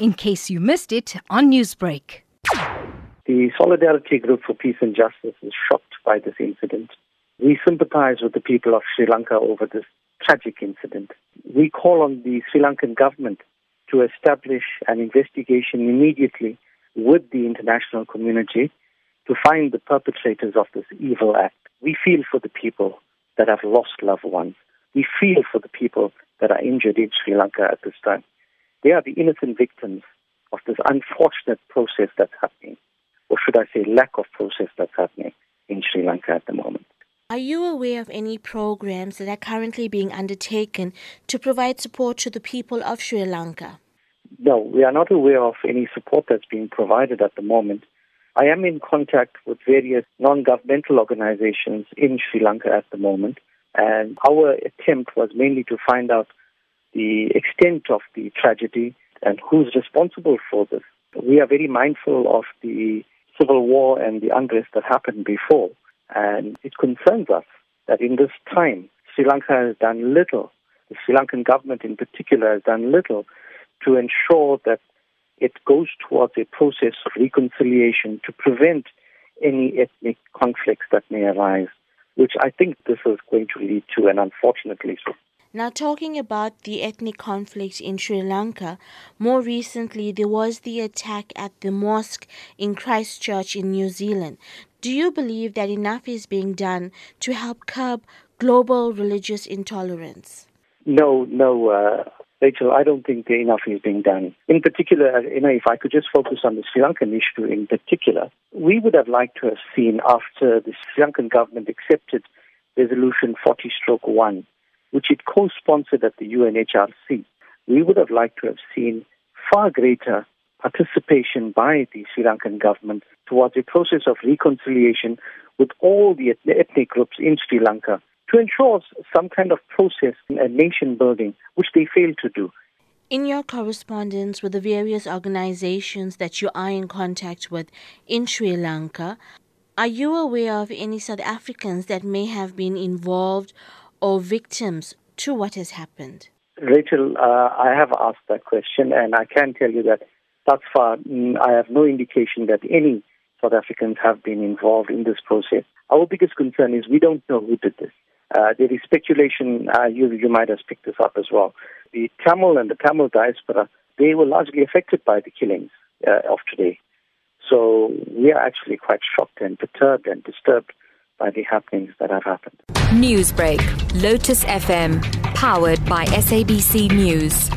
in case you missed it on Newsbreak. The Solidarity Group for Peace and Justice is shocked by this incident. We sympathize with the people of Sri Lanka over this tragic incident. We call on the Sri Lankan government to establish an investigation immediately with the international community to find the perpetrators of this evil act. We feel for the people that have lost loved ones. We feel for the people that are injured in Sri Lanka at this time. They are the innocent victims of this unfortunate process that's happening, or should I say, lack of process that's happening in Sri Lanka at the moment. Are you aware of any programs that are currently being undertaken to provide support to the people of Sri Lanka? No, we are not aware of any support that's being provided at the moment. I am in contact with various non governmental organizations in Sri Lanka at the moment, and our attempt was mainly to find out the extent of the tragedy and who's responsible for this. We are very mindful of the civil war and the unrest that happened before, and it concerns us that in this time, Sri Lanka has done little, the Sri Lankan government in particular has done little to ensure that it goes towards a process of reconciliation to prevent any ethnic conflicts that may arise, which I think this is going to lead to, and unfortunately so. Now, talking about the ethnic conflict in Sri Lanka, more recently there was the attack at the mosque in Christchurch in New Zealand. Do you believe that enough is being done to help curb global religious intolerance? No, no, uh, Rachel, I don't think enough is being done. In particular, you know, if I could just focus on the Sri Lankan issue in particular, we would have liked to have seen after the Sri Lankan government accepted Resolution 40 stroke 1, which it co-sponsored at the UNHRC, we would have liked to have seen far greater participation by the Sri Lankan government towards a process of reconciliation with all the ethnic groups in Sri Lanka to ensure some kind of process and nation building, which they failed to do. In your correspondence with the various organizations that you are in contact with in Sri Lanka, are you aware of any South Africans that may have been involved or victims to what has happened? Rachel, uh, I have asked that question, and I can tell you that thus far, mm, I have no indication that any South Africans have been involved in this process. Our biggest concern is we don't know who did this. Uh, there is speculation, uh, you, you might have picked this up as well. The Tamil and the Tamil diaspora, they were largely affected by the killings uh, of today. So we are actually quite shocked and perturbed and disturbed by the happenings that have happened. Newsbreak, Lotus FM, powered by SABC News.